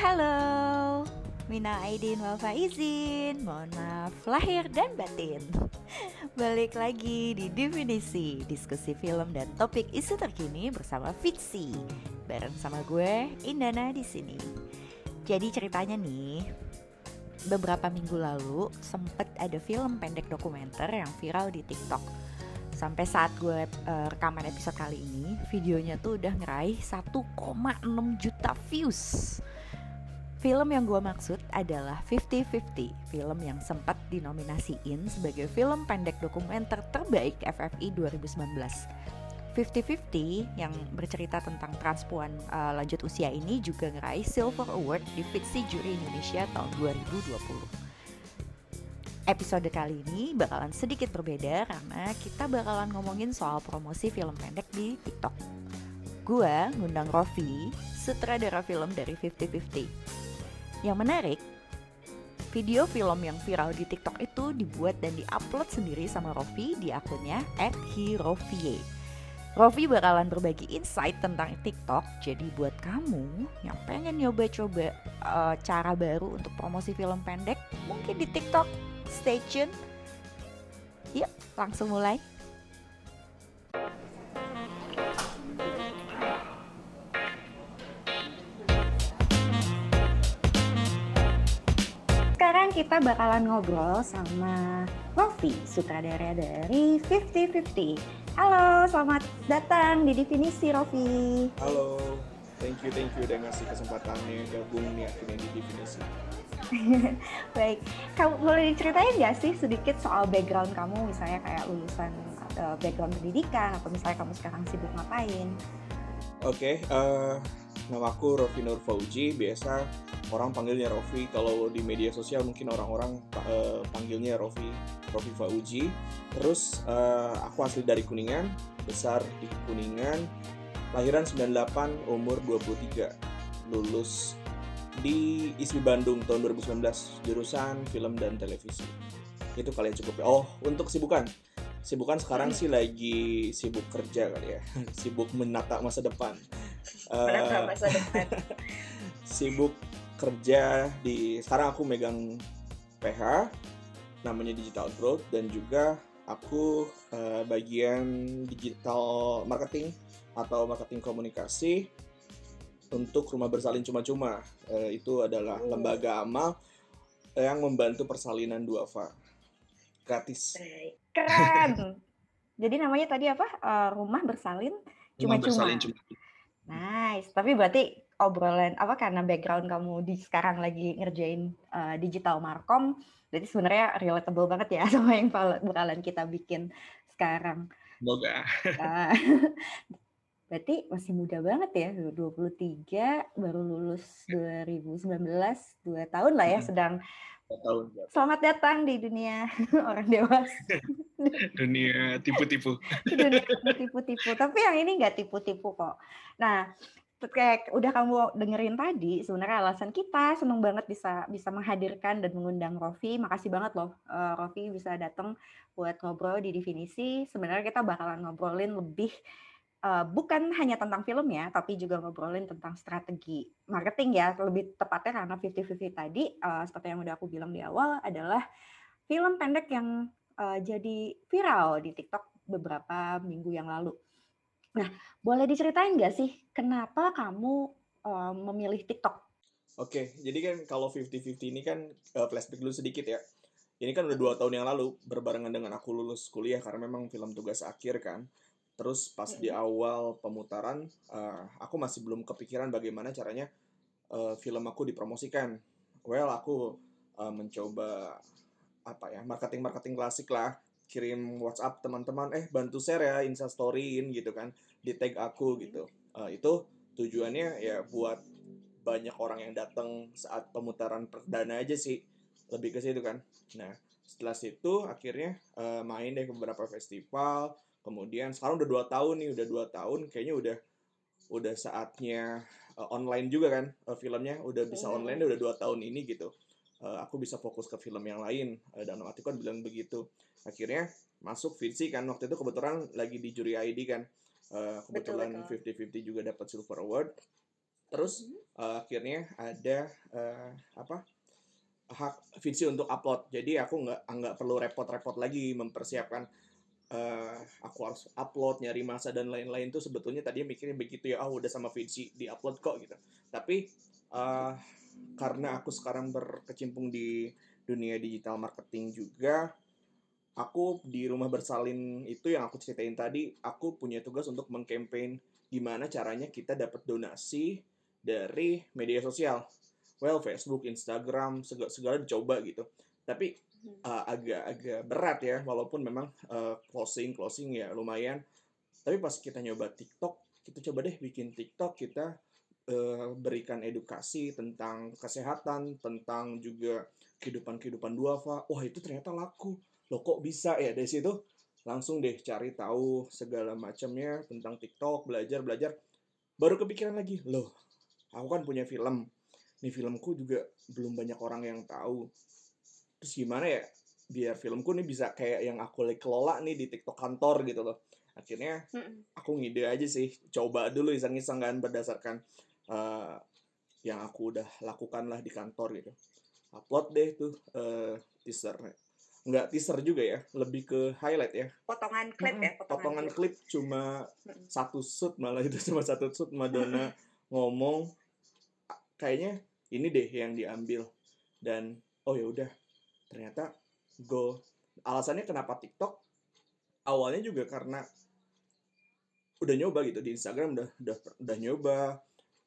halo Mina Aidin Wafa Izin. Mohon maaf lahir dan batin. Balik lagi di Definisi Diskusi film dan topik isu terkini bersama Fitsi Bareng sama gue, Indana di sini. Jadi ceritanya nih Beberapa minggu lalu sempet ada film pendek dokumenter yang viral di TikTok. Sampai saat gue uh, rekaman episode kali ini videonya tuh udah ngeraih 1,6 juta views Film yang gue maksud adalah 50-50 Film yang sempat dinominasiin sebagai film pendek dokumenter terbaik FFI 2019 50-50 yang bercerita tentang transpuan uh, lanjut usia ini juga ngeraih Silver Award di Fiksi Juri Indonesia tahun 2020 episode kali ini bakalan sedikit berbeda karena kita bakalan ngomongin soal promosi film pendek di TikTok. Gua ngundang Rofi, sutradara film dari 50-50. Yang menarik, video film yang viral di TikTok itu dibuat dan diupload sendiri sama Rofi di akunnya @hirovie. Rofi bakalan berbagi insight tentang TikTok. Jadi buat kamu yang pengen nyoba-coba uh, cara baru untuk promosi film pendek, mungkin di TikTok Stay tune. Yuk, langsung mulai. Sekarang kita bakalan ngobrol sama Rofi, sutradara dari 50-50. Halo, selamat datang di Definisi Rofi. Halo, thank you, thank you udah ngasih kesempatannya gabung nih akhirnya di Definisi. Baik, kamu boleh diceritain nggak sih sedikit soal background kamu, misalnya kayak lulusan uh, background pendidikan atau misalnya kamu sekarang sibuk ngapain? Oke, okay, uh, eh, nama aku Rofi Nur Fauji. Biasa orang panggilnya Rofi. Kalau di media sosial mungkin orang-orang uh, panggilnya Rofi, Rofi Fauji. Terus uh, aku asli dari Kuningan, besar di Kuningan. Lahiran 98, umur 23. Lulus di ISMI Bandung tahun 2019 jurusan film dan televisi itu kalian cukup ya oh untuk sibukan sibukan sekarang sih lagi sibuk kerja kali ya sibuk menata masa depan menata uh, masa depan sibuk kerja di sekarang aku megang PH namanya Digital Growth dan juga aku uh, bagian digital marketing atau marketing komunikasi untuk rumah bersalin cuma-cuma. Uh, itu adalah oh. lembaga amal yang membantu persalinan duafa gratis. Keren. Jadi namanya tadi apa? Uh, rumah bersalin cuma-cuma. Nice. Tapi berarti obrolan apa karena background kamu di sekarang lagi ngerjain uh, digital markom, jadi sebenarnya relatable banget ya sama yang bakalan kita bikin sekarang. Semoga. Uh, Berarti masih muda banget ya, 23, baru lulus 2019, dua tahun lah ya sedang tahun. Selamat datang di dunia orang dewasa. dunia tipu-tipu. dunia tipu-tipu. Tapi yang ini nggak tipu-tipu kok. Nah, kayak udah kamu dengerin tadi, sebenarnya alasan kita seneng banget bisa bisa menghadirkan dan mengundang Rofi. Makasih banget loh, uh, Rofi bisa datang buat ngobrol di definisi. Sebenarnya kita bakalan ngobrolin lebih uh, bukan hanya tentang film ya, tapi juga ngobrolin tentang strategi marketing ya, lebih tepatnya karena 50-50 tadi, uh, seperti yang udah aku bilang di awal, adalah film pendek yang uh, jadi viral di TikTok beberapa minggu yang lalu. Nah, boleh diceritain nggak sih kenapa kamu uh, memilih TikTok? Oke, jadi kan kalau 50-50 ini kan uh, flashback dulu sedikit ya. Ini kan udah dua tahun yang lalu berbarengan dengan aku lulus kuliah karena memang film tugas akhir kan. Terus pas di awal pemutaran, uh, aku masih belum kepikiran bagaimana caranya uh, film aku dipromosikan. Well, aku uh, mencoba apa ya marketing marketing klasik lah, kirim WhatsApp teman-teman, eh bantu share ya, insta storyin gitu kan, di tag aku gitu. Uh, itu tujuannya ya buat banyak orang yang datang saat pemutaran perdana aja sih, lebih ke situ kan. Nah setelah situ akhirnya uh, main deh ke beberapa festival kemudian sekarang udah dua tahun nih udah dua tahun kayaknya udah udah saatnya uh, online juga kan uh, filmnya udah bisa oh. online udah dua tahun ini gitu uh, aku bisa fokus ke film yang lain. Uh, dan waktu kan bilang begitu. Akhirnya masuk Vinci kan waktu itu kebetulan lagi di juri ID kan. Uh, kebetulan fifty fifty juga dapat silver award. Terus uh, akhirnya ada uh, apa hak Vinci untuk upload. Jadi aku nggak nggak perlu repot-repot lagi mempersiapkan uh, aku harus upload nyari masa dan lain-lain. Tuh sebetulnya tadi mikirnya begitu ya oh udah sama Vinci di upload kok gitu. Tapi uh, karena aku sekarang berkecimpung di dunia digital marketing juga aku di rumah bersalin itu yang aku ceritain tadi aku punya tugas untuk mengkampanye gimana caranya kita dapat donasi dari media sosial. Well Facebook Instagram segala, segala dicoba gitu. Tapi uh, agak-agak berat ya walaupun memang uh, closing closing ya lumayan. Tapi pas kita nyoba TikTok kita coba deh bikin TikTok kita uh, berikan edukasi tentang kesehatan tentang juga kehidupan kehidupan duafa. Wah itu ternyata laku. Lo kok bisa? Ya dari situ langsung deh cari tahu segala macamnya tentang TikTok belajar belajar. Baru kepikiran lagi loh aku kan punya film. Nih filmku juga belum banyak orang yang tahu. Terus gimana ya? Biar filmku nih bisa kayak yang aku kelola nih di TikTok kantor gitu loh. Akhirnya aku ngide aja sih. Coba dulu iseng-iseng kan berdasarkan uh, yang aku udah lakukan lah di kantor gitu. Upload deh tuh uh, teaser. Nggak teaser juga ya lebih ke highlight ya. Potongan klip hmm, ya potongan, potongan klip. klip cuma hmm. satu shoot malah itu cuma satu shoot Madonna ngomong kayaknya ini deh yang diambil. Dan oh ya udah ternyata go alasannya kenapa TikTok? Awalnya juga karena udah nyoba gitu di Instagram udah udah udah nyoba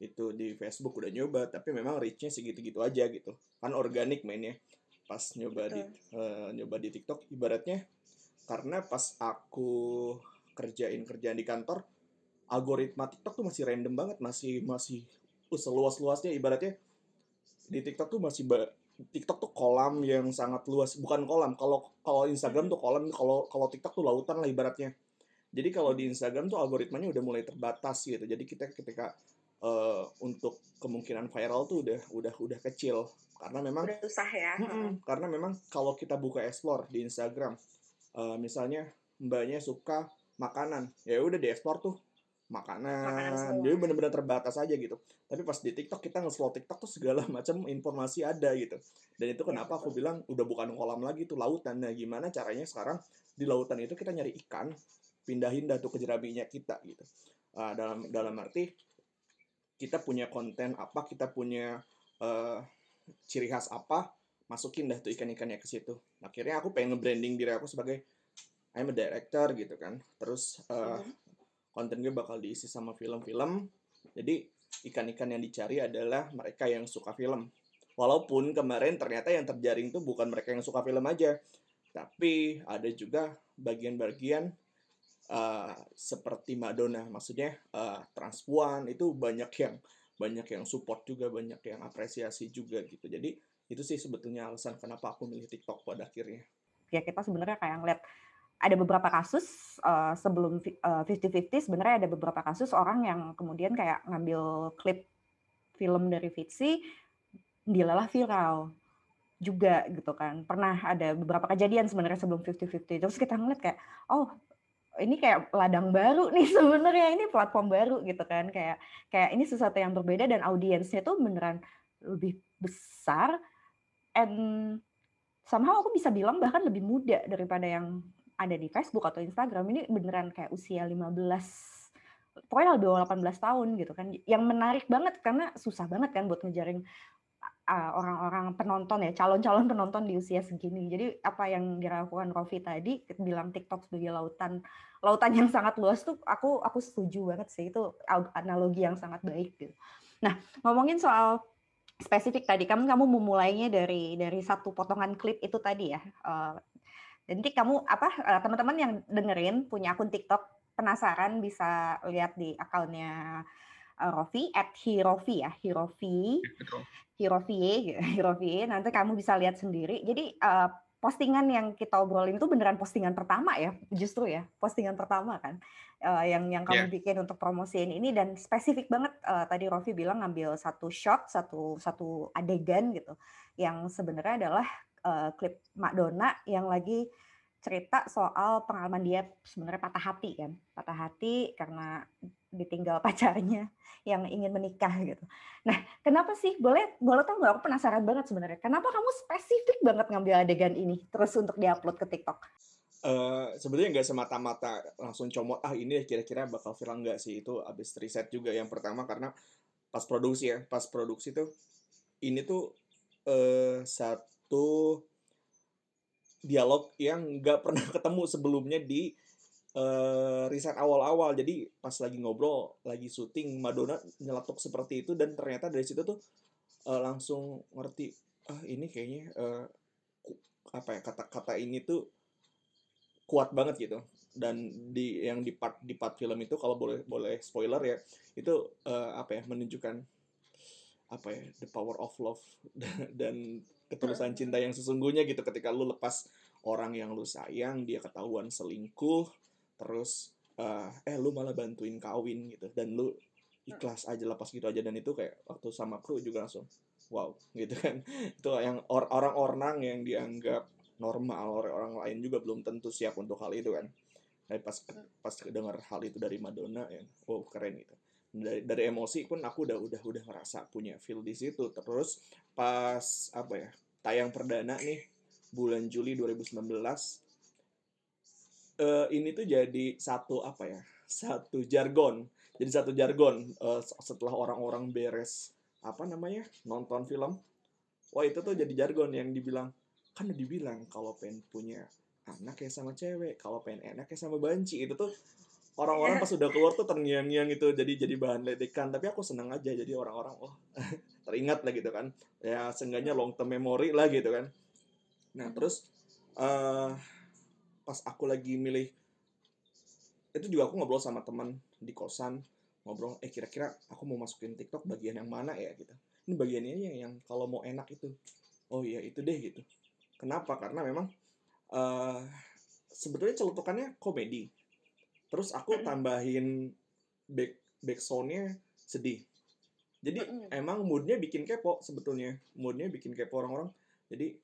itu di Facebook udah nyoba tapi memang reachnya segitu-gitu aja gitu. Kan organik mainnya. Pas nyoba Betul. di uh, nyoba di TikTok ibaratnya karena pas aku kerjain kerjaan di kantor algoritma TikTok tuh masih random banget masih masih seluas luasnya ibaratnya di TikTok tuh masih ba TikTok tuh kolam yang sangat luas. Bukan kolam kalau kalau Instagram tuh kolam kalau kalau TikTok tuh lautan lah ibaratnya. Jadi kalau di Instagram tuh algoritmanya udah mulai terbatas gitu. Jadi kita ketika uh, untuk kemungkinan viral tuh udah udah udah kecil. Karena memang udah susah ya. Mm karena memang kalau kita buka explore di Instagram uh, misalnya mbaknya suka makanan ya udah di explore tuh makanan, makanan. jadi benar-benar terbatas aja gitu. Tapi pas di TikTok kita nge-slow TikTok tuh segala macam informasi ada gitu. Dan itu kenapa aku bilang udah bukan kolam lagi tuh lautan. Nah gimana caranya sekarang di lautan itu kita nyari ikan pindahin dah tuh ke jeraminya kita gitu. Uh, dalam dalam arti kita punya konten apa kita punya uh, ciri khas apa masukin dah tuh ikan-ikannya ke situ. Akhirnya aku pengen nge-branding diri aku sebagai I'm a director gitu kan. Terus uh, konten gue bakal diisi sama film-film. Jadi ikan-ikan yang dicari adalah mereka yang suka film. Walaupun kemarin ternyata yang terjaring tuh bukan mereka yang suka film aja. Tapi ada juga bagian-bagian uh, seperti Madonna maksudnya uh, transpuan itu banyak yang banyak yang support juga banyak yang apresiasi juga gitu. Jadi itu sih sebetulnya alasan kenapa aku milih TikTok pada akhirnya. Ya kita sebenarnya kayak ngeliat ada beberapa kasus uh, sebelum uh, 50-50 sebenarnya ada beberapa kasus orang yang kemudian kayak ngambil klip film dari Fitsi dilelah viral juga gitu kan. Pernah ada beberapa kejadian sebenarnya sebelum 50-50 terus kita ngeliat kayak oh ini kayak ladang baru nih sebenarnya ini platform baru gitu kan. Kayak kayak ini sesuatu yang berbeda dan audiensnya tuh beneran lebih besar and somehow aku bisa bilang bahkan lebih muda daripada yang ada di Facebook atau Instagram. Ini beneran kayak usia 15 pokoknya lebih 18 tahun gitu kan. Yang menarik banget karena susah banget kan buat ngejaring orang-orang uh, penonton ya calon-calon penonton di usia segini. Jadi apa yang dilakukan Rofi tadi bilang TikTok sebagai lautan lautan yang sangat luas tuh aku aku setuju banget sih. Itu analogi yang sangat baik gitu. Nah ngomongin soal spesifik tadi kamu kamu memulainya dari dari satu potongan klip itu tadi ya. Uh, nanti kamu apa eh, teman-teman yang dengerin punya akun TikTok penasaran bisa lihat di akunnya Rofi at Hirofi ya Hirofi Hirofi Hirofi nanti kamu bisa lihat sendiri jadi uh, postingan yang kita obrolin itu beneran postingan pertama ya justru ya postingan pertama kan uh, yang yang kamu yeah. bikin untuk promosiin ini dan spesifik banget uh, tadi Rofi bilang ngambil satu shot satu satu adegan gitu yang sebenarnya adalah uh, klip Madonna yang lagi cerita soal pengalaman dia sebenarnya patah hati kan, patah hati karena ditinggal pacarnya yang ingin menikah gitu. Nah, kenapa sih? Boleh boleh tahu nggak? Aku penasaran banget sebenarnya. Kenapa kamu spesifik banget ngambil adegan ini terus untuk diupload ke TikTok? Uh, sebenarnya nggak semata-mata langsung comot ah ini kira-kira bakal viral nggak sih itu abis riset juga yang pertama karena pas produksi ya pas produksi tuh ini tuh uh, satu dialog yang nggak pernah ketemu sebelumnya di uh, riset awal-awal. Jadi pas lagi ngobrol, lagi syuting, Madonna nyeletuk seperti itu dan ternyata dari situ tuh uh, langsung ngerti ah ini kayaknya uh, apa ya kata-kata ini tuh kuat banget gitu dan di yang di part di part film itu kalau boleh boleh spoiler ya itu uh, apa ya menunjukkan apa ya the power of love dan ketulusan cinta yang sesungguhnya gitu. Ketika lu lepas orang yang lu sayang dia ketahuan selingkuh terus uh, eh lu malah bantuin kawin gitu. Dan lu ikhlas aja lepas gitu aja. Dan itu kayak waktu sama kru juga langsung wow gitu kan. Itu yang or orang-orang yang dianggap normal orang-orang lain juga belum tentu siap untuk hal itu kan. Tapi pas pas dengar hal itu dari Madonna ya wow keren gitu dari dari emosi pun aku udah udah udah ngerasa punya feel di situ. Terus pas apa ya tayang perdana nih bulan Juli 2019 uh, ini tuh jadi satu apa ya satu jargon. Jadi satu jargon uh, setelah orang-orang beres apa namanya nonton film wah itu tuh jadi jargon yang dibilang kan dibilang kalau pengen punya anak ya sama cewek kalau pengen enak ya sama banci. Itu tuh orang-orang pas udah keluar tuh terngiang-ngiang gitu jadi jadi bahan ledekan. Tapi aku seneng aja jadi orang-orang oh teringat lah gitu kan. Ya seenggaknya long term memory lah gitu kan. Nah terus uh, pas aku lagi milih itu juga aku ngobrol sama teman di kosan ngobrol eh kira-kira aku mau masukin TikTok bagian yang mana ya? Gitu. Ini bagiannya yang, yang kalau mau enak itu. Oh iya itu deh gitu. Kenapa? Karena memang uh, sebetulnya celutukannya komedi terus aku tambahin back back soundnya sedih jadi emang moodnya bikin kepo sebetulnya moodnya bikin kepo orang-orang jadi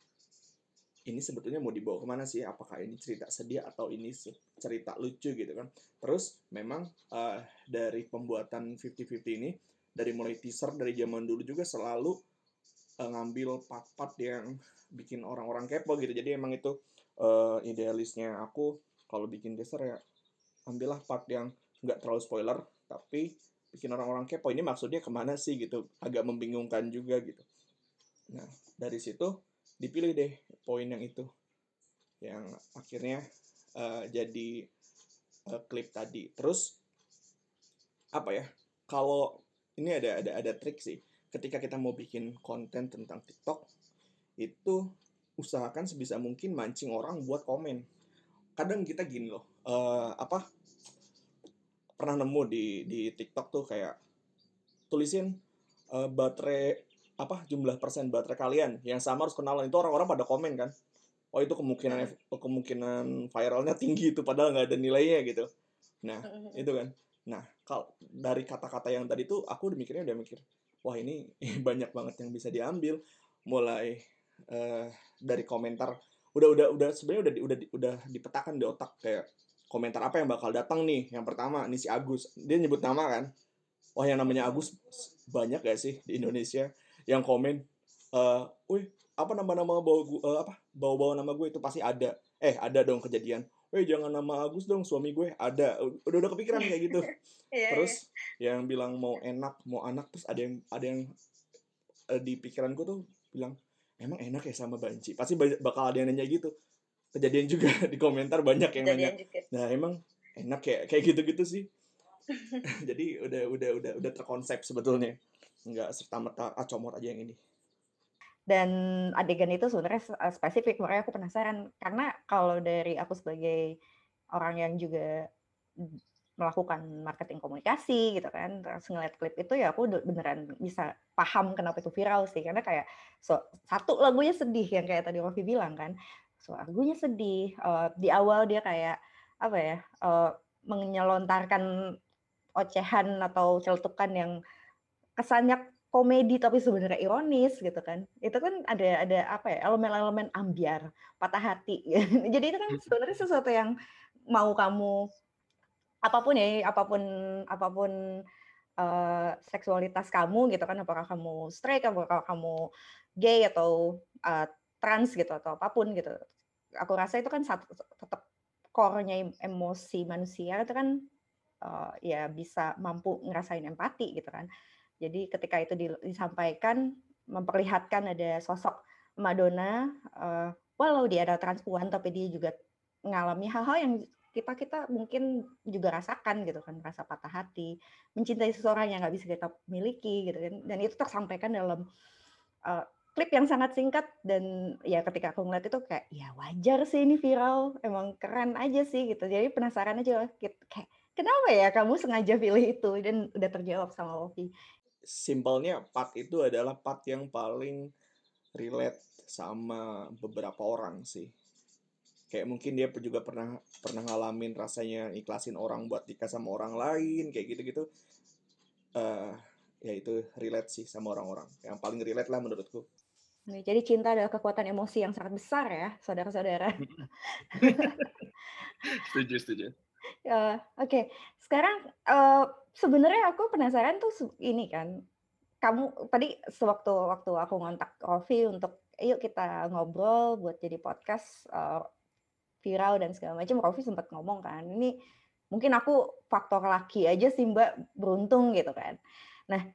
ini sebetulnya mau dibawa ke mana sih? Apakah ini cerita sedih atau ini cerita lucu gitu kan? Terus memang uh, dari pembuatan 50-50 ini, dari mulai teaser dari zaman dulu juga selalu uh, ngambil part-part yang bikin orang-orang kepo gitu. Jadi emang itu uh, idealisnya aku kalau bikin teaser ya ambillah part yang nggak terlalu spoiler, tapi bikin orang-orang kepo. Ini maksudnya ke mana sih gitu? Agak membingungkan juga gitu. Nah dari situ dipilih deh poin yang itu yang akhirnya uh, jadi uh, klip tadi terus apa ya kalau ini ada ada ada trik sih ketika kita mau bikin konten tentang TikTok itu usahakan sebisa mungkin mancing orang buat komen kadang kita gini loh uh, apa pernah nemu di di TikTok tuh kayak tulisin uh, baterai apa jumlah persen baterai kalian yang sama harus kenalan. Itu orang-orang pada komen kan oh itu kemungkinan kemungkinan viralnya tinggi itu padahal nggak ada nilainya gitu. Nah itu kan. Nah kalau dari kata-kata yang tadi tuh aku mikirnya udah mikir wah ini banyak banget yang bisa diambil. Mulai uh, dari komentar udah udah udah sebenarnya udah udah udah dipetakan di otak kayak komentar apa yang bakal datang nih. Yang pertama ini si Agus. Dia nyebut nama kan? Wah yang namanya Agus banyak gak sih di Indonesia? Yang komen uh, wih apa nama-nama bawa gue uh, apa? Bawa-bawa nama gue itu pasti ada. Eh ada dong kejadian. Weh jangan nama Agus dong suami gue ada. Udah udah kepikiran kayak gitu. Yeah, terus yeah. yang bilang mau enak mau anak terus ada yang ada yang uh, di pikiranku tuh bilang emang enak ya sama Banci? Pasti bakal ada yang nanya gitu kejadian juga di komentar banyak yang kejadian nanya. juga. nah emang enak ya kayak gitu gitu sih. Jadi udah udah udah udah terkonsep sebetulnya. Nggak serta merta ah comot aja yang ini. Dan adegan itu sebenarnya eh, spesifik. Makanya aku penasaran. Karena kalau dari aku sebagai orang yang juga melakukan marketing komunikasi gitu kan terus ngeliat klip itu ya aku beneran bisa paham kenapa itu viral sih. Karena kayak so, satu lagunya sedih yang kayak tadi Rofi bilang kan so lagunya sedih uh, di awal dia kayak apa ya uh, menyelontarkan ocehan atau celutukan yang kesannya komedi tapi sebenarnya ironis gitu kan. Itu kan ada ada apa ya elemen-elemen ambiar patah hati. Jadi itu kan sebenarnya sesuatu yang mau kamu apa pun ya apa pun apa pun uh, seksualitas kamu gitu kan apakah kamu straight apakah kamu gay atau uh, trans gitu atau apa pun gitu. Aku rasa itu kan satu tetap core-nya emosi manusia itu kan uh, ya bisa mampu ngerasain empati gitu kan. Jadi ketika itu disampaikan memperlihatkan ada sosok Madonna, uh, walau dia ada transpuan tapi dia juga mengalami hal-hal yang kita kita mungkin juga rasakan gitu kan rasa patah hati mencintai seseorang yang nggak bisa kita miliki gitu kan. Dan itu tersampaikan dalam uh, klip yang sangat singkat dan ya ketika aku ngeliat itu kayak ya wajar sih ini viral emang keren aja sih gitu. Jadi penasaran aja kayak kenapa ya kamu sengaja pilih itu? Dan udah terjawab sama Lofi simpelnya part itu adalah part yang paling relate sama beberapa orang sih. Kayak mungkin dia juga pernah pernah ngalamin rasanya ikhlasin orang buat nikah sama orang lain kayak gitu gitu uh, ya itu relate sih sama orang-orang. Yang paling relate lah menurutku jadi cinta adalah kekuatan emosi yang sangat besar ya saudara-saudara. Setuju setuju. Uh, oke. Okay. sekarang uh, sebenarnya aku penasaran tuh ini kan kamu tadi sewaktu waktu aku ngontak Rofi untuk yuk kita ngobrol buat jadi podcast uh, viral dan segala macam Rofi sempat ngomong kan ini mungkin aku faktor laki aja sih Mbak beruntung gitu kan. Nah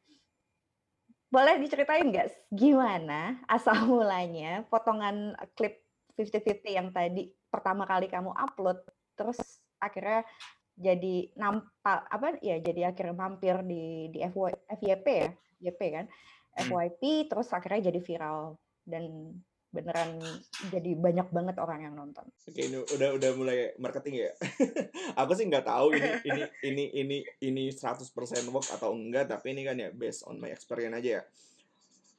boleh diceritain nggak gimana asal mulanya potongan klip 50-50 yang tadi pertama kali kamu upload terus akhirnya jadi nampak apa ya jadi akhirnya mampir di di FY, FYP ya YP kan hmm. FYP terus akhirnya jadi viral dan beneran jadi banyak banget orang yang nonton. Oke ini udah udah mulai marketing ya. aku sih nggak tahu ini ini ini ini ini 100% work atau enggak tapi ini kan ya based on my experience aja ya.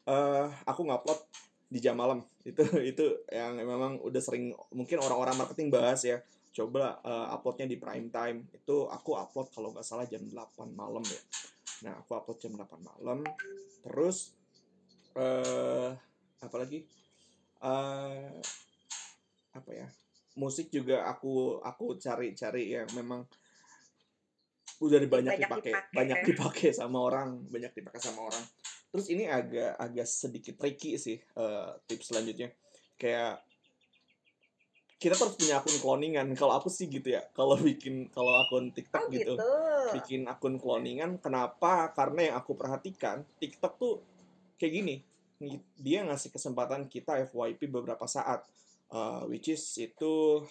Uh, aku ngupload di jam malam itu itu yang memang udah sering mungkin orang-orang marketing bahas ya coba uh, uploadnya di prime time itu aku upload kalau nggak salah jam 8 malam ya nah aku upload jam 8 malam terus uh, apa lagi uh, apa ya? Musik juga aku aku cari-cari yang memang udah banyak, banyak dipakai banyak ya. dipakai sama orang banyak dipakai sama orang. Terus ini agak agak sedikit tricky sih uh, tips selanjutnya. Kayak kita harus punya akun cloningan kalau aku sih gitu ya. Kalau bikin kalau akun TikTok oh, gitu. gitu. bikin akun cloningan kenapa? Karena yang aku perhatikan TikTok tuh kayak gini dia ngasih kesempatan kita FYP beberapa saat uh, which is itu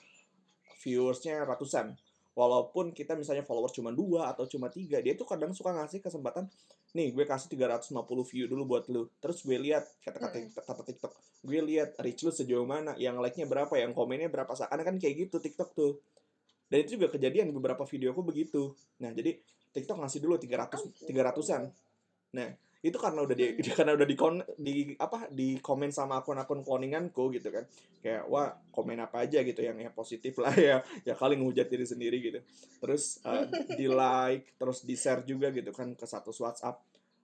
viewersnya ratusan. Walaupun kita misalnya follower cuma dua atau cuma tiga dia tuh kadang suka ngasih kesempatan nih gue kasih 350 view dulu buat lu. Terus gue lihat kata-kata kata TikTok gue lihat reach lu sejauh mana yang like-nya berapa yang komennya berapa seakan kan kayak gitu TikTok tuh. Dan itu juga kejadian beberapa video aku begitu. Nah jadi TikTok ngasih dulu 300 300-an nah itu karena udah di hmm. karena udah di kon di apa di komen sama akun-akun cloninganku gitu kan. Kayak wah komen apa aja gitu yang ya positif lah ya. Ya kali ngehujat diri sendiri gitu. Terus uh, di like terus di share juga gitu kan ke satu WhatsApp.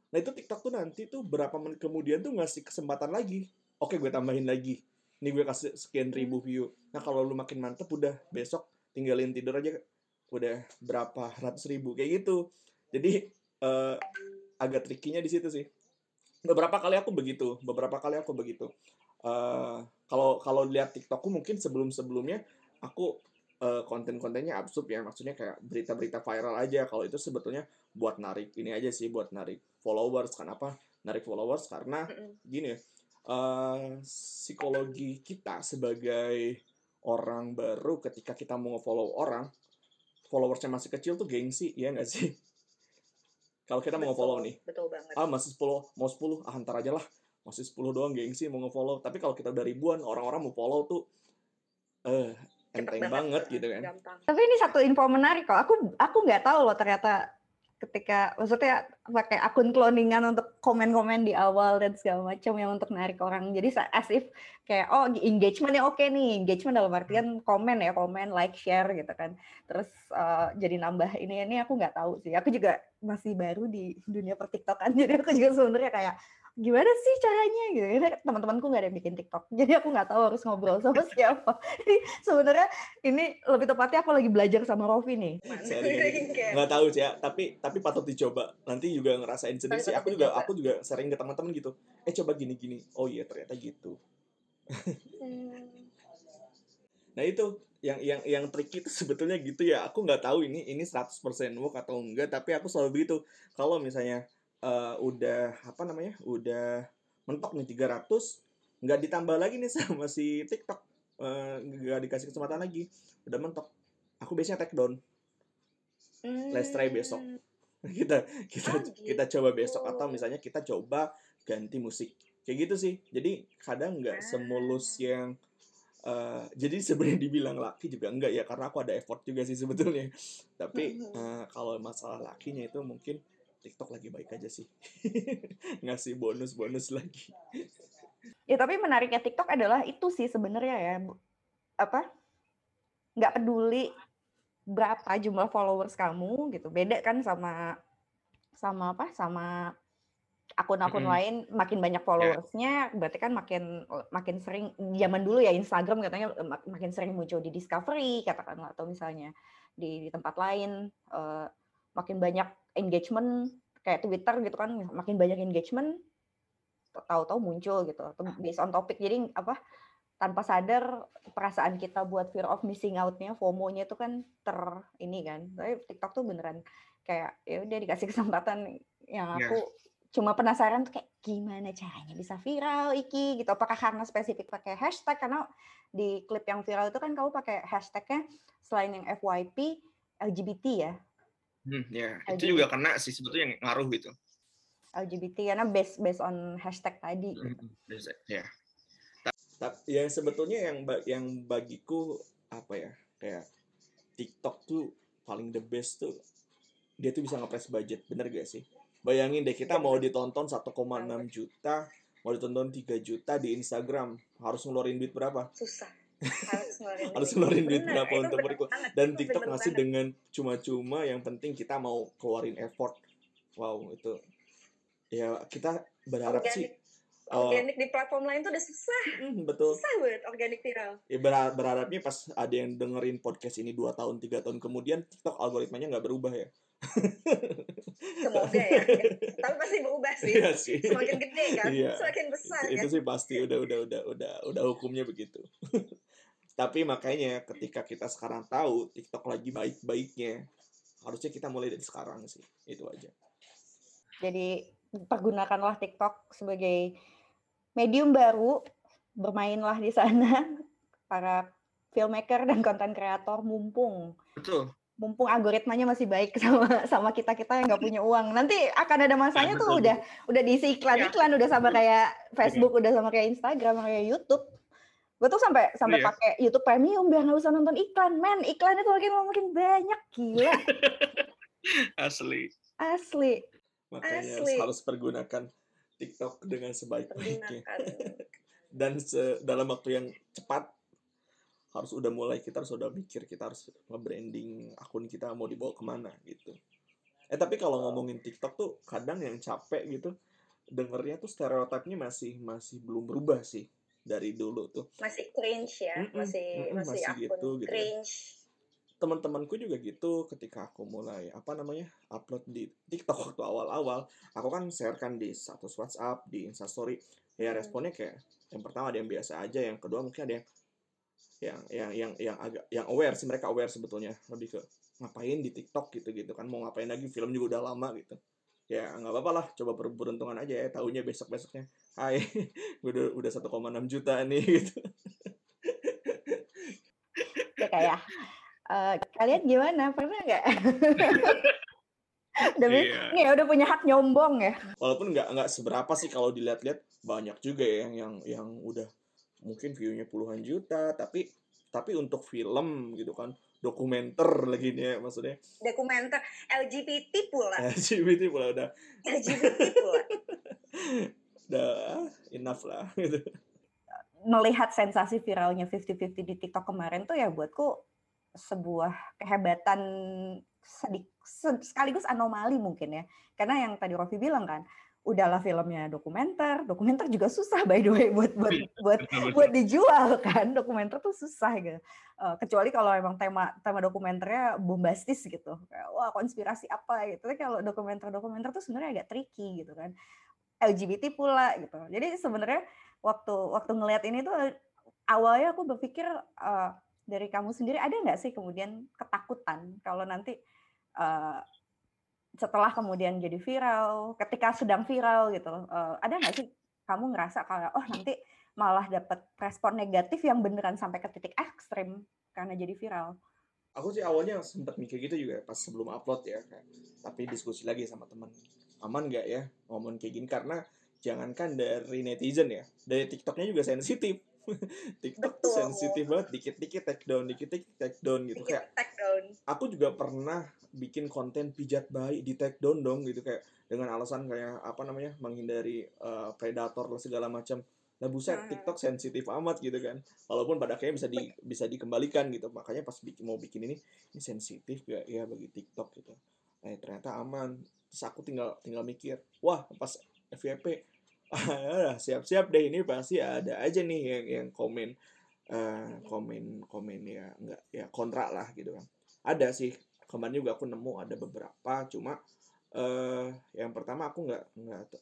Nah itu TikTok tuh nanti tuh berapa menit kemudian tuh ngasih kesempatan lagi. Oke gue tambahin lagi. Ini gue kasih sekian ribu view. Nah kalau lu makin mantep udah besok tinggalin tidur aja. Udah berapa? Ratus ribu kayak gitu. Jadi uh, agak trikinya di situ sih. Beberapa kali aku begitu beberapa kali aku begitu. Uh, kalau kalau lihat tiktokku mungkin sebelum sebelumnya aku uh, konten-kontennya absurd ya. Maksudnya kayak berita-berita viral aja. Kalau itu sebetulnya buat narik ini aja sih buat narik followers. Kenapa narik followers karena gini ya uh, psikologi kita sebagai orang baru ketika kita mau follow orang followersnya masih kecil tuh gengsi ya nggak sih kalau kita mau follow nih. betul banget. Ah masih 10 mau 10 ah antar aja lah. Masih 10 doang gengsi mau nge-follow. Tapi kalau kita udah ribuan orang-orang mau follow tuh eh uh, enteng banget, banget gitu kan. Gampang. tapi ini satu info menarik kok. Aku aku nggak tahu loh ternyata ketika maksudnya pakai akun cloningan untuk komen-komen di awal dan segala macam yang untuk narik orang. Jadi as if kayak oh engagementnya oke nih. Engagement dalam artian komen ya komen like share gitu kan. Terus uh, jadi nambah ini ini aku nggak tahu sih. Aku juga masih baru di dunia pertiktokan jadi aku juga sebenarnya kayak gimana sih caranya gitu. Teman-temanku nggak ada yang bikin TikTok. Jadi aku nggak tahu harus ngobrol sama siapa. Jadi sebenarnya ini lebih tepatnya aku lagi belajar sama Rofi nih. Nggak tahu sih ya tapi tapi patut dicoba. Nanti juga ngerasain sendiri sih. aku juga aku juga sering ke teman-teman gitu. Eh coba gini gini oh iya ternyata gitu. Hmm. nah itu yang yang yang tricky itu sebetulnya gitu ya. Aku nggak tahu ini ini 100% work atau enggak tapi aku selalu begitu. Kalau misalnya uh, udah apa namanya udah mentok nih 300 nggak ditambah lagi nih sama si TikTok uh, nggak dikasih kesempatan lagi udah mentok. Aku biasanya take down. Hmm. let's try besok. Kita kita oh, gitu. kita coba besok. Atau misalnya kita coba ganti musik. Kayak gitu sih. Jadi kadang nggak semulus ah. yang Uh, jadi sebenarnya dibilang laki juga enggak ya karena aku ada effort juga sih sebetulnya. Tapi uh, kalau masalah lakinya itu mungkin TikTok lagi baik aja sih. Ngasih bonus-bonus lagi. Ya tapi menariknya TikTok adalah itu sih sebenarnya ya. Apa? Nggak peduli berapa jumlah followers kamu gitu. Beda kan sama sama apa? Sama akun-akun -hmm. lain makin banyak ya. followersnya yeah. berarti kan makin makin sering zaman dulu ya Instagram katanya makin sering muncul di discovery katakanlah atau misalnya di, di tempat lain uh, makin banyak engagement kayak Twitter gitu kan makin banyak engagement tahu-tahu muncul gitu atau based on topik jadi apa tanpa sadar perasaan kita buat fear of missing out-nya FOMO-nya itu kan ter ini kan. Tapi TikTok tuh beneran kayak ya udah dikasih kesempatan yang iya. aku yeah. cuma penasaran tuh kayak gimana caranya bisa viral iki gitu. Apakah karena spesifik pakai hashtag? Karena di klip yang viral itu kan kamu pakai hashtagnya selain yang FYP LGBT ya Hmm, ya, itu juga kena sih sebetulnya yang ngaruh gitu. LGBT karena based based on hashtag tadi. Hmm, gitu. ya. Tapi yang sebetulnya yang yang bagiku apa ya kayak TikTok tuh paling the best tuh dia tuh bisa ngepres budget bener gak sih? Bayangin deh kita mau ditonton 1,6 juta, mau ditonton 3 juta di Instagram harus ngeluarin duit berapa? Susah harus ngeluarin duit. berapa untuk berikut dan TikTok ngasih dengan cuma-cuma yang penting kita mau keluarin effort. Wow itu ya kita berharap sih organik di platform lain tuh udah susah. Mm, betul. Susah banget organik viral. Ya berharap, berharapnya pas ada yang dengerin podcast ini dua tahun tiga tahun kemudian TikTok algoritmanya nggak berubah ya Semoga ya. Tapi pasti berubah sih. Iya sih. Semakin gede kan, iya. semakin besar itu, kan. Itu sih pasti udah udah udah udah udah hukumnya begitu. Tapi makanya ketika kita sekarang tahu TikTok lagi baik-baiknya, harusnya kita mulai dari sekarang sih. Itu aja. Jadi pergunakanlah TikTok sebagai medium baru, bermainlah di sana para filmmaker dan konten kreator mumpung. Betul. Mumpung algoritmanya masih baik sama sama kita kita yang nggak punya uang. Nanti akan ada masanya ya, tuh udah udah diisi iklan-iklan, ya. udah sama kayak Facebook, udah sama kayak Instagram, kayak YouTube. Gue tuh sampai sampai yeah. pakai YouTube Premium biar nggak usah nonton iklan. Men iklan itu makin makin banyak gila. Asli. Asli. Makanya asli. harus pergunakan TikTok dengan sebaik-baiknya dan se dalam waktu yang cepat harus udah mulai kita harus udah mikir kita harus nge-branding akun kita mau dibawa ke mana gitu. Eh tapi kalau ngomongin TikTok tuh kadang yang capek gitu dengernya tuh stereotipnya masih masih belum berubah sih dari dulu tuh. Masih cringe ya mm -mm, masih mm -mm, masih, masih gitu, gitu. cringe. Teman-temanku juga gitu ketika aku mulai apa namanya upload di TikTok waktu awal-awal aku kan share kan di status WhatsApp di Instastory ya responnya kayak yang pertama ada yang biasa aja yang kedua mungkin ada yang yang yang yang yang agak yang aware sih mereka aware sebetulnya. Lebih ke ngapain di TikTok gitu gitu kan mau ngapain lagi film juga udah lama gitu. Ya nggak apa-apa lah coba beruntungan aja ya tahunya besok besoknya hai udah udah 1,6 juta nih gitu. Ya. Kayak uh, kalian gimana? Pernah nggak? Demi, iya. nih udah punya hak nyombong ya. Walaupun nggak nggak seberapa sih kalau dilihat-lihat banyak juga ya yang yang yang udah mungkin viewnya puluhan juta, tapi tapi untuk film gitu kan dokumenter lagi nih ya maksudnya. Dokumenter LGBT pula. LGBT pula udah. LGBT pula. Udah enough lah gitu. Melihat sensasi viralnya 50-50 di TikTok kemarin tuh ya buatku sebuah kehebatan sedik, sekaligus anomali mungkin ya. Karena yang tadi Rofi bilang kan udahlah filmnya dokumenter, dokumenter juga susah by the way buat buat iya, buat buat dijual kan. Dokumenter tuh susah gitu. Uh, kecuali kalau emang tema tema dokumenternya bombastis gitu. Kayak wah konspirasi apa gitu. Tapi kalau dokumenter-dokumenter tuh sebenarnya agak tricky gitu kan. LGBT pula gitu. Jadi sebenarnya waktu waktu ngelihat ini tuh awalnya aku berpikir uh, dari kamu sendiri ada nggak sih kemudian ketakutan kalau nanti uh, setelah kemudian jadi viral, ketika sedang viral gitu, uh, ada nggak sih kamu ngerasa kalau oh nanti malah dapat respon negatif yang beneran sampai ke titik ekstrim karena jadi viral? Aku sih awalnya sempat mikir gitu juga pas sebelum upload ya, tapi diskusi lagi sama teman, aman nggak ya ngomong kayak gini karena jangankan dari netizen ya, dari TikToknya juga sensitif. TikTok Betul. sensitif banget, dikit-dikit take down, dikit-dikit take down gitu dikit kayak. Take down. Aku juga pernah bikin konten pijat bayi di take down dong gitu. Kayak dengan alasan kayak apa namanya menghindari uh, predator lah segala macam. Nah buset hmm. TikTok sensitif amat gitu kan. Walaupun pada akhirnya bisa di bisa dikembalikan gitu. Makanya pas bikin mau bikin ini ini sensitif gak ya bagi TikTok gitu. Nah ternyata aman. Terus aku tinggal tinggal mikir wah pas FYP ah, siap-siap deh. Ini pasti ada aja nih yang yang komen uh, komen komen ya enggak ya kontra lah gitu kan ada sih kemarin juga aku nemu ada beberapa cuma uh, yang pertama aku nggak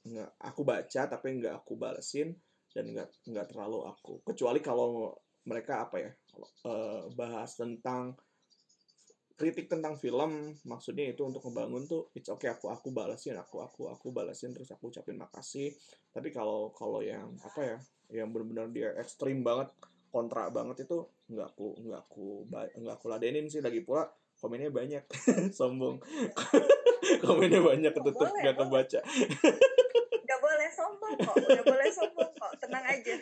nggak aku baca tapi nggak aku balesin dan nggak nggak terlalu aku kecuali kalau mereka apa ya uh, bahas tentang kritik tentang film maksudnya itu untuk ngebangun tuh it's okay aku aku balesin aku aku aku balesin terus aku ucapin makasih. Tapi kalau kalau yang apa ya yang benar-benar dia ekstrim banget kontra banget itu nggak aku nggak aku nggak aku ladenin sih. Lagi pula komennya banyak. Sombong. Komennya banyak ketutup nggak kebaca. Nggak boleh sombong kok nggak boleh sombong kok. Tenang aja.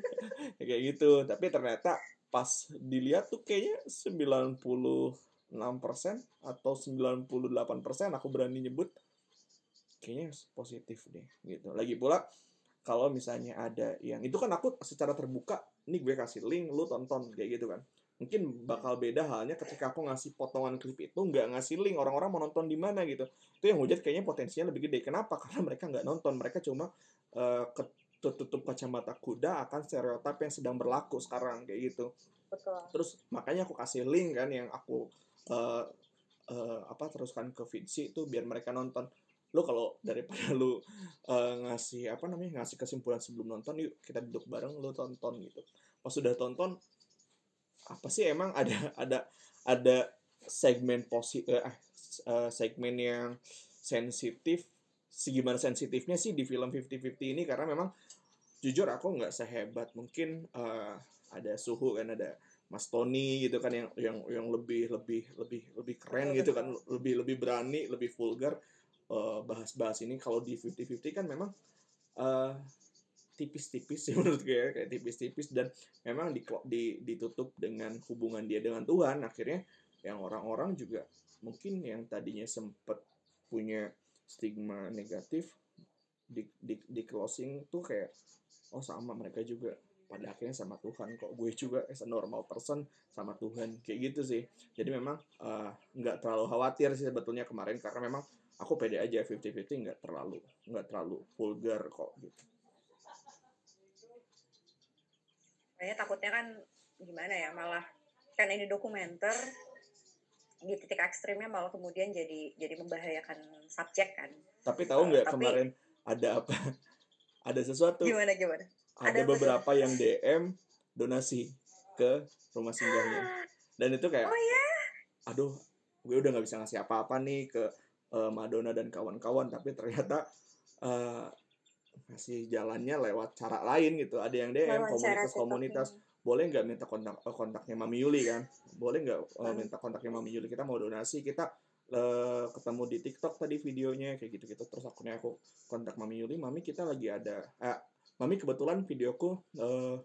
Kayak gitu. Tapi ternyata pas dilihat tuh kayaknya 96% atau 98% aku berani nyebut kayaknya positif deh gitu. Lagi pula kalau misalnya ada yang itu kan aku secara terbuka ini gue kasih link lu tonton kayak gitu kan. Mungkin bakal beda halnya ketika aku ngasih potongan klip itu nggak ngasih link orang-orang mau nonton di mana gitu. Itu yang hujat kayaknya potensinya lebih gede. Kenapa? Karena mereka nggak nonton. Mereka cuma uh, ketutup kacamata kuda akan stereotip yang sedang berlaku sekarang kayak gitu. Betul. terus makanya aku kasih link kan yang aku uh, uh, apa teruskan ke Vinci itu biar mereka nonton lo kalau daripada lo uh, ngasih apa namanya ngasih kesimpulan sebelum nonton yuk kita duduk bareng lo tonton gitu. Pas sudah tonton apa sih emang ada ada ada segmen positif uh, uh, segmen yang sensitif segimana sensitifnya sih di film 50-50 ini? Karena memang jujur aku nggak sehebat mungkin uh, ada suhu kan ada Mas Tony gitu kan yang yang yang lebih lebih lebih lebih keren gitu kan lebih lebih berani lebih vulgar bahas-bahas uh, ini kalau di 50-50 kan memang uh, tipis-tipis sih menurut gue ya, kayak tipis-tipis dan memang di, di, ditutup dengan hubungan dia dengan Tuhan. Akhirnya yang orang-orang juga mungkin yang tadinya sempat punya stigma negatif di, di, di closing tuh kayak oh sama mereka juga pada akhirnya sama Tuhan kok. Gue juga as a normal person sama Tuhan kayak gitu sih. Jadi memang uh, nggak terlalu khawatir sih sebetulnya kemarin karena memang aku pede aja 50-50 nggak terlalu nggak terlalu vulgar kok gitu Kayaknya takutnya kan gimana ya malah kan ini dokumenter di titik ekstrimnya malah kemudian jadi jadi membahayakan subjek kan. Tapi tahu nggak uh, kemarin ada apa? ada sesuatu. Gimana gimana? Ada, ada beberapa yang DM donasi ke rumah singgahnya. Dan itu kayak, oh, ya? aduh, gue udah nggak bisa ngasih apa-apa nih ke uh, Madonna dan kawan-kawan, tapi ternyata uh, ngasih jalannya lewat cara lain gitu. Ada yang DM komunitas-komunitas. boleh nggak minta kontak uh, kontaknya Mami Yuli kan? Boleh nggak uh, minta kontaknya Mami Yuli? Kita mau donasi kita uh, ketemu di TikTok tadi videonya kayak gitu gitu terus akhirnya aku kontak Mami Yuli Mami kita lagi ada eh, Mami kebetulan videoku uh,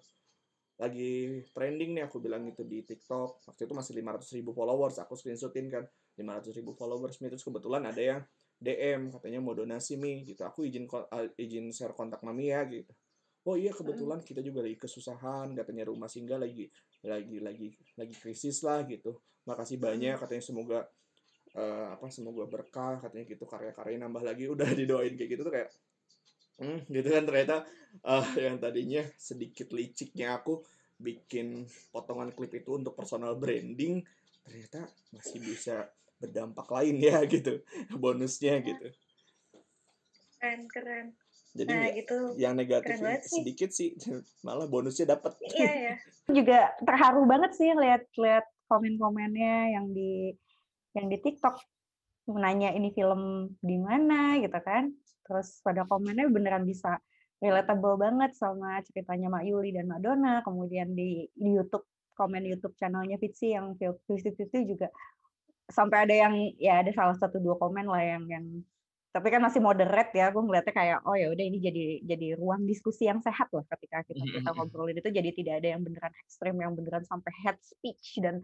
lagi trending nih aku bilang gitu di TikTok. Waktu itu masih 500 ribu followers aku screenshotin kan 500 ribu followers nih. Terus kebetulan ada yang DM katanya mau donasi nih gitu. Aku izin uh, izin share kontak mami ya gitu. Oh iya kebetulan kita juga lagi kesusahan katanya rumah singgah lagi lagi lagi lagi krisis lah gitu. Makasih banyak katanya semoga uh, apa semoga berkah katanya gitu. Karya-karya nambah lagi udah didoain kayak gitu tuh kayak hmm, gitu kan. Ternyata uh, yang tadinya sedikit liciknya aku bikin potongan klip itu untuk personal branding ternyata masih bisa berdampak lain ya gitu. Bonusnya gitu. Keren keren. Jadi nah, gitu. yang negatif sedikit sih malah bonusnya dapat iya ya juga terharu banget sih lihat lihat komen-komennya yang di yang di TikTok. Nanya ini film di mana gitu kan. Terus pada komennya beneran bisa relatable banget sama ceritanya Mak Yuli dan Mak Dona. Kemudian di, di YouTube komen YouTube channelnya Fitsi yang Fifty Fifty juga sampai ada yang ya ada salah satu dua komen lah yang yang tapi kan masih moderate ya gue ngeliatnya kayak oh ya udah ini jadi jadi ruang diskusi yang sehat lah ketika kita kita ngobrolin itu jadi tidak ada yang beneran ekstrem yang beneran sampai head speech dan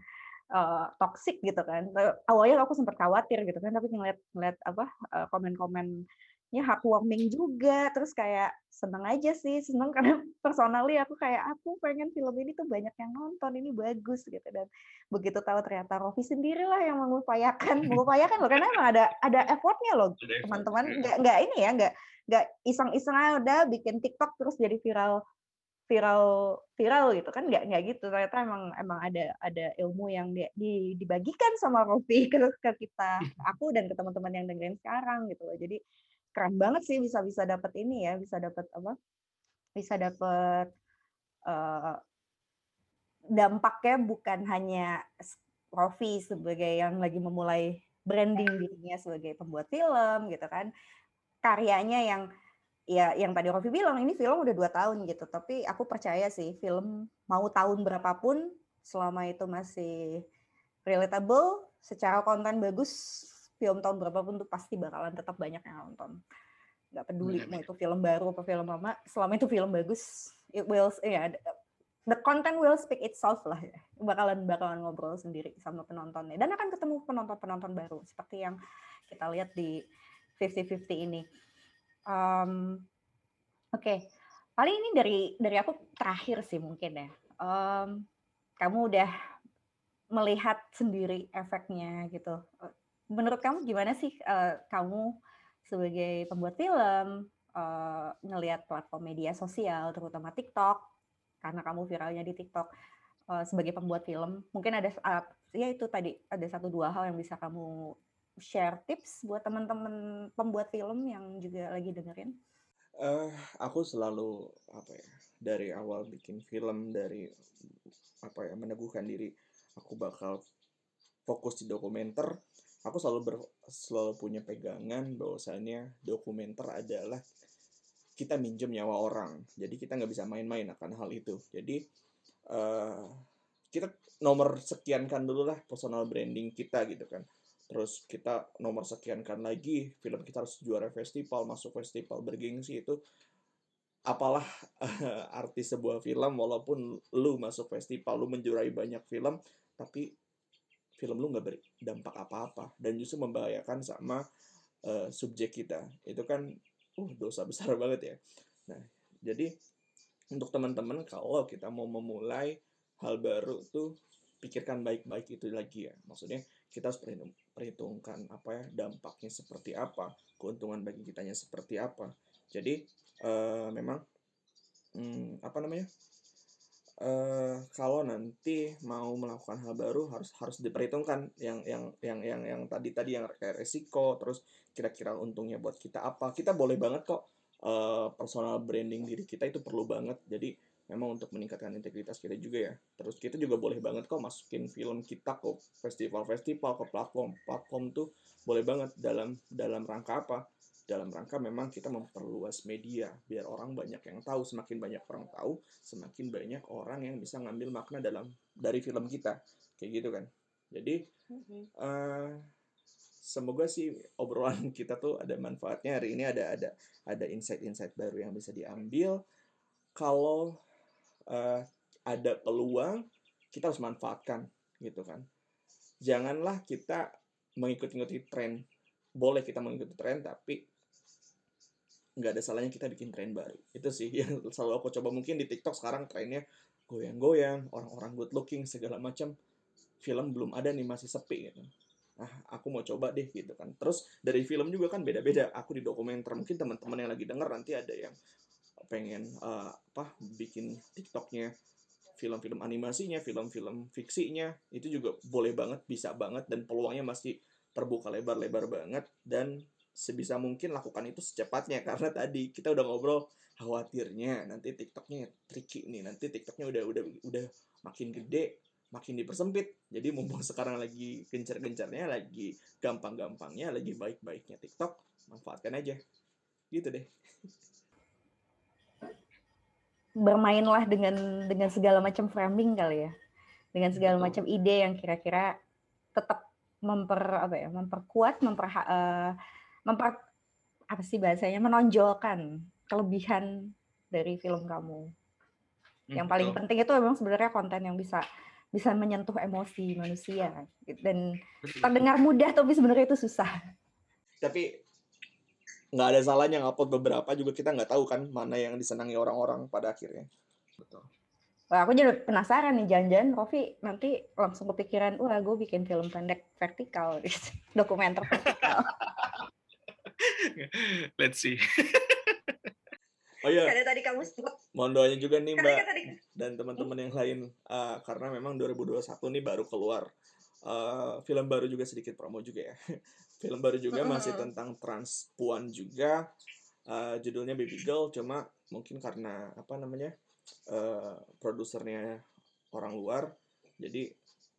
uh, toxic gitu kan. Awalnya aku sempat khawatir gitu kan tapi ngeliat ngeliat apa uh, komen-komen ya heartwarming juga terus kayak seneng aja sih seneng karena personally aku kayak aku pengen film ini tuh banyak yang nonton ini bagus gitu. Dan begitu tahu ternyata Rofi sendiri lah yang mengupayakan. Mengupayakan loh karena emang ada ada effortnya loh. Teman-teman iya. nggak nggak ini ya nggak nggak iseng-iseng aja udah bikin TikTok terus jadi viral viral viral gitu kan nggak nggak gitu. Ternyata emang emang ada ada ilmu yang di, di, dibagikan sama Rofi ke, ke kita aku dan ke teman-teman yang dengerin sekarang gitu loh. Jadi keren banget sih bisa bisa dapat ini ya bisa dapat apa bisa dapat uh, dampaknya bukan hanya Rofi sebagai yang lagi memulai branding dirinya sebagai pembuat film gitu kan karyanya yang ya yang tadi Rofi bilang ini film udah dua tahun gitu tapi aku percaya sih film mau tahun berapapun selama itu masih relatable secara konten bagus film tahun berapapun tuh pasti bakalan tetap banyak yang nonton. Nggak peduli mau itu film baru atau film lama selama itu film bagus it will ya yeah, the content will speak itself lah ya. Bakalan bakalan ngobrol sendiri sama penontonnya. Dan akan ketemu penonton penonton baru seperti yang kita lihat di 50-50 ini. Um, oke. Okay. paling ini dari dari aku terakhir sih mungkin ya. Um, kamu udah melihat sendiri efeknya gitu menurut kamu gimana sih uh, kamu sebagai pembuat film uh, ngelihat platform media sosial terutama TikTok karena kamu viralnya di TikTok uh, sebagai pembuat film mungkin ada uh, ya itu tadi ada satu dua hal yang bisa kamu share tips buat teman-teman pembuat film yang juga lagi dengerin? Uh, aku selalu apa ya dari awal bikin film dari apa ya meneguhkan diri aku bakal fokus di dokumenter aku selalu ber, selalu punya pegangan bahwasannya dokumenter adalah kita minjem nyawa orang. Jadi kita nggak bisa main-main akan hal itu. Jadi uh, kita nomor sekian kan dulu lah personal branding kita gitu kan. Terus kita nomor sekian kan lagi film kita harus juara festival masuk festival bergengsi itu apalah uh, arti sebuah film walaupun lu masuk festival lu menjurai banyak film tapi film lu nggak berdampak apa-apa dan justru membahayakan sama uh, subjek kita. Itu kan uh dosa besar banget ya. Nah jadi untuk teman-teman kalau kita mau memulai hal baru tuh pikirkan baik-baik itu lagi ya. Maksudnya kita harus perhitungkan apa ya dampaknya seperti apa keuntungan bagi kitanya seperti apa. Jadi uh, memang hmm, apa namanya uh, kalau nanti mau melakukan hal baru harus harus diperhitungkan yang yang yang yang yang tadi tadi yang kayak resiko terus kira-kira untungnya buat kita apa. Kita boleh banget kok uh, personal branding diri kita itu perlu banget. Jadi memang untuk meningkatkan integritas kita juga ya. Terus kita juga boleh banget kok masukin film kita ke festival-festival ke platform platform tuh boleh banget dalam dalam rangka apa dalam rangka memang kita memperluas media biar orang banyak yang tahu semakin banyak orang tahu semakin banyak orang yang bisa ngambil makna dalam dari film kita. Kayak gitu kan. Jadi uh, semoga sih obrolan kita tuh ada manfaatnya. Hari ini ada ada ada insight-insight baru yang bisa diambil. Kalau uh, ada peluang kita harus manfaatkan gitu kan. Janganlah kita mengikuti-ikuti tren. Boleh kita mengikuti tren tapi nggak ada salahnya kita bikin tren baru. Itu sih yang selalu aku coba. Mungkin di TikTok sekarang trennya goyang-goyang orang-orang good looking segala macam. Film belum ada nih masih sepi gitu. Ah aku mau coba deh gitu kan. Terus dari film juga kan beda-beda. Aku di dokumenter mungkin teman-teman yang lagi denger nanti ada yang pengen uh, apa bikin TikToknya film-film animasinya film-film fiksinya. Itu juga boleh banget bisa banget dan peluangnya masih terbuka lebar-lebar banget. Dan sebisa mungkin lakukan itu secepatnya karena tadi kita udah ngobrol khawatirnya nanti TikToknya tricky nih nanti TikToknya udah udah udah makin gede makin dipersempit. Jadi mumpung sekarang lagi gencar-gencarnya, lagi gampang-gampangnya, lagi baik-baiknya TikTok, manfaatkan aja. Gitu deh. Bermainlah dengan dengan segala macam framing kali ya. Dengan segala Betul. macam ide yang kira-kira tetap memper apa ya, memperkuat, memper uh, memper apa sih bahasanya menonjolkan kelebihan dari film kamu. Yang paling Betul. penting itu memang sebenarnya konten yang bisa bisa menyentuh emosi manusia dan terdengar mudah tapi sebenarnya itu susah. Tapi nggak ada salahnya ngupload beberapa juga kita nggak tahu kan mana yang disenangi orang-orang pada akhirnya. Betul. Wah, aku jadi penasaran nih jangan-jangan Rofi nanti langsung kepikiran, wah gue bikin film pendek vertikal, gitu. dokumenter vertikal. Let's see. Oh iya, Karena tadi kamu sebut, mohon doanya juga nih Mbak tadi dan teman-teman yang lain. Uh, karena memang 2021 nih baru keluar. Uh, film baru juga sedikit promo juga ya. film baru juga masih Mm-mm. tentang transpuan juga. Uh, judulnya Baby Girl cuma mungkin karena apa namanya uh, produsernya orang luar. Jadi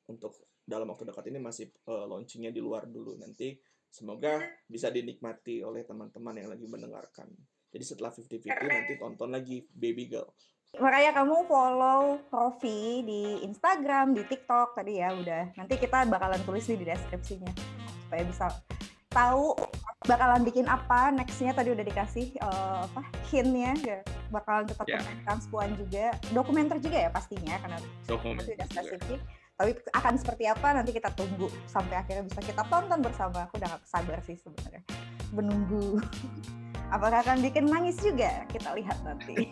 untuk dalam waktu dekat ini masih uh, launchingnya di luar dulu nanti semoga bisa dinikmati oleh teman-teman yang lagi mendengarkan. Jadi setelah 50-50 nanti tonton lagi Baby Girl. Makanya kamu follow Rofi di Instagram, di TikTok tadi ya udah. Nanti kita bakalan tulis nih di deskripsinya. Supaya bisa tahu bakalan bikin apa nextnya tadi udah dikasih eh, apa hintnya. Ya bakalan tetap Ya. tentang juga. Dokumenter juga ya pastinya karena Dokumen. itu udah spesifik tapi akan seperti apa nanti kita tunggu sampai akhirnya bisa kita tonton bersama. Aku udah gak sabar sih sebenarnya menunggu. Apakah akan bikin nangis juga? Kita lihat nanti.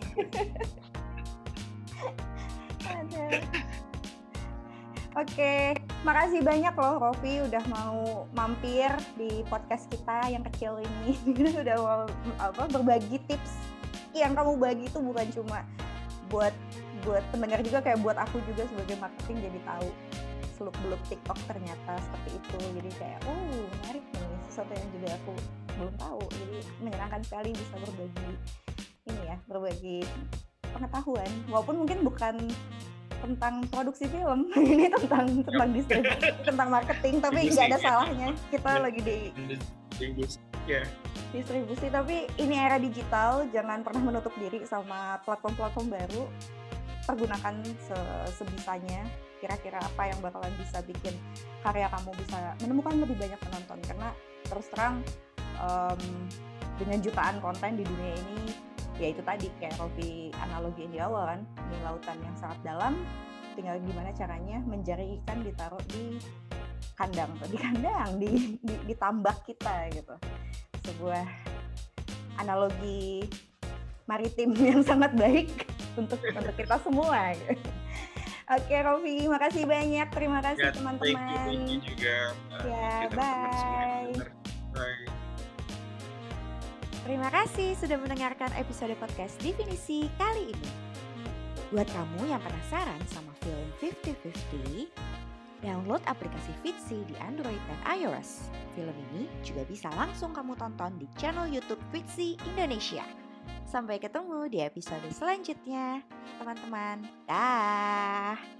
Oke, makasih banyak loh Rofi udah mau mampir di podcast kita yang kecil ini. udah mau apa berbagi tips. Yang kamu bagi itu bukan cuma buat buat pendengar juga kayak buat aku juga sebagai marketing jadi tahu seluk beluk TikTok ternyata seperti itu. Jadi kayak oh menarik nih sesuatu yang juga aku belum tahu. Jadi menyenangkan sekali bisa berbagi ini ya berbagi pengetahuan walaupun mungkin bukan tentang produksi film ini tentang tentang distribusi tentang marketing tapi nggak ada salahnya kita Ya. lagi di Distribusi. Ya. distribusi tapi ini era digital jangan pernah menutup diri sama platform-platform baru pergunakan se- sebisanya kira-kira apa yang bakalan bisa bikin karya kamu bisa menemukan lebih banyak penonton. Karena terus terang em, dengan jutaan konten di dunia ini ya itu tadi kayak Rofi analogiin di awal kan ini lautan yang sangat dalam tinggal gimana caranya menjaring ikan ditaruh di kandang di kandang di, di, di tambak kita gitu. Sebuah analogi maritim yang sangat baik untuk untuk kita semua. Oke Rofi, makasih banyak. Terima kasih Ya, teman-teman. juga. uh, Ya, bye. Terima kasih sudah mendengarkan episode podcast Definisi kali ini. Buat kamu yang penasaran sama film 50-50, download aplikasi Fitsi di Android dan iOS. Film ini juga bisa langsung kamu tonton di channel YouTube Fitsi Indonesia. Sampai ketemu di episode selanjutnya, teman-teman. Dah.